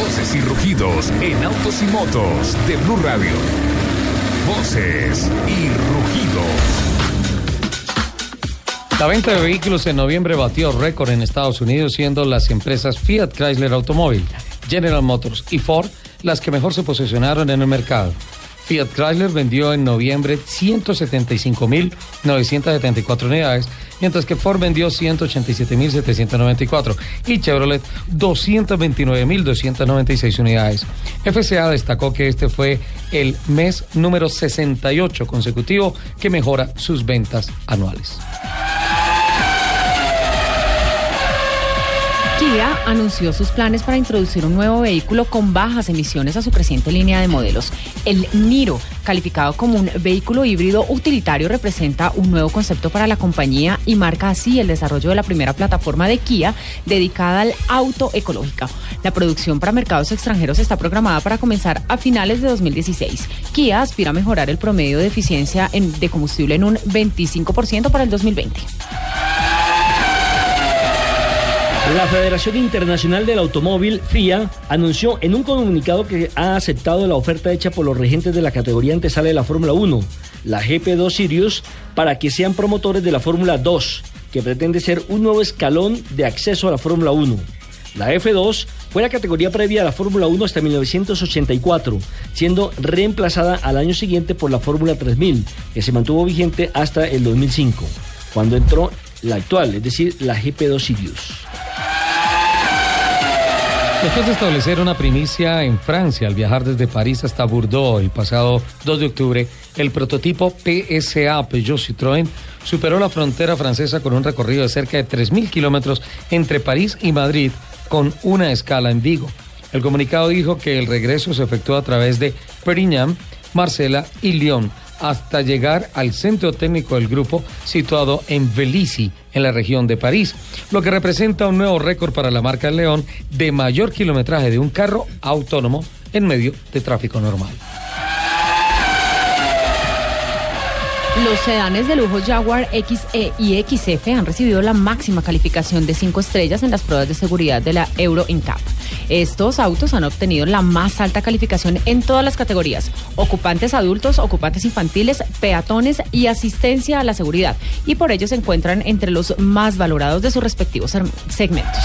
Voces y rugidos en autos y motos de Blue Radio. Voces y rugidos. La venta de vehículos en noviembre batió récord en Estados Unidos, siendo las empresas Fiat Chrysler Automóvil, General Motors y Ford las que mejor se posicionaron en el mercado. Fiat Chrysler vendió en noviembre 175.974 unidades, mientras que Ford vendió 187.794 y Chevrolet 229.296 unidades. FCA destacó que este fue el mes número 68 consecutivo que mejora sus ventas anuales. Kia anunció sus planes para introducir un nuevo vehículo con bajas emisiones a su creciente línea de modelos. El Niro, calificado como un vehículo híbrido utilitario, representa un nuevo concepto para la compañía y marca así el desarrollo de la primera plataforma de Kia dedicada al auto ecológico. La producción para mercados extranjeros está programada para comenzar a finales de 2016. Kia aspira a mejorar el promedio de eficiencia de combustible en un 25% para el 2020. La Federación Internacional del Automóvil, FIA, anunció en un comunicado que ha aceptado la oferta hecha por los regentes de la categoría antesala de la Fórmula 1, la GP2 Sirius, para que sean promotores de la Fórmula 2, que pretende ser un nuevo escalón de acceso a la Fórmula 1. La F2 fue la categoría previa a la Fórmula 1 hasta 1984, siendo reemplazada al año siguiente por la Fórmula 3000, que se mantuvo vigente hasta el 2005, cuando entró la actual, es decir, la GP2 Sirius. Después de establecer una primicia en Francia al viajar desde París hasta Bordeaux el pasado 2 de octubre, el prototipo PSA Peugeot Citroën superó la frontera francesa con un recorrido de cerca de 3.000 kilómetros entre París y Madrid, con una escala en Vigo. El comunicado dijo que el regreso se efectuó a través de Perignan, Marsella y Lyon, hasta llegar al centro técnico del grupo situado en Vélizy, en la región de París, lo que representa un nuevo récord para la marca León de mayor kilometraje de un carro autónomo en medio de tráfico normal. Los sedanes de lujo Jaguar XE y XF han recibido la máxima calificación de 5 estrellas en las pruebas de seguridad de la Euro NCAP. Estos autos han obtenido la más alta calificación en todas las categorías, ocupantes adultos, ocupantes infantiles, peatones y asistencia a la seguridad, y por ello se encuentran entre los más valorados de sus respectivos segmentos.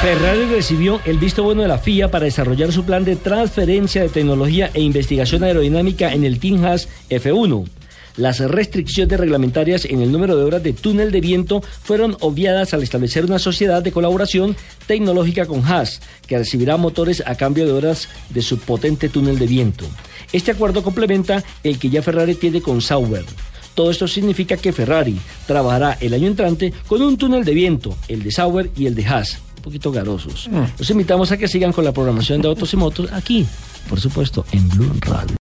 Ferrari recibió el visto bueno de la FIA para desarrollar su plan de transferencia de tecnología e investigación aerodinámica en el Tinhas F1. Las restricciones reglamentarias en el número de horas de túnel de viento fueron obviadas al establecer una sociedad de colaboración tecnológica con Haas, que recibirá motores a cambio de horas de su potente túnel de viento. Este acuerdo complementa el que ya Ferrari tiene con Sauber. Todo esto significa que Ferrari trabajará el año entrante con un túnel de viento, el de Sauber y el de Haas un poquito garosos. Los invitamos a que sigan con la programación de Autos y Motos aquí, por supuesto, en Blue Radio.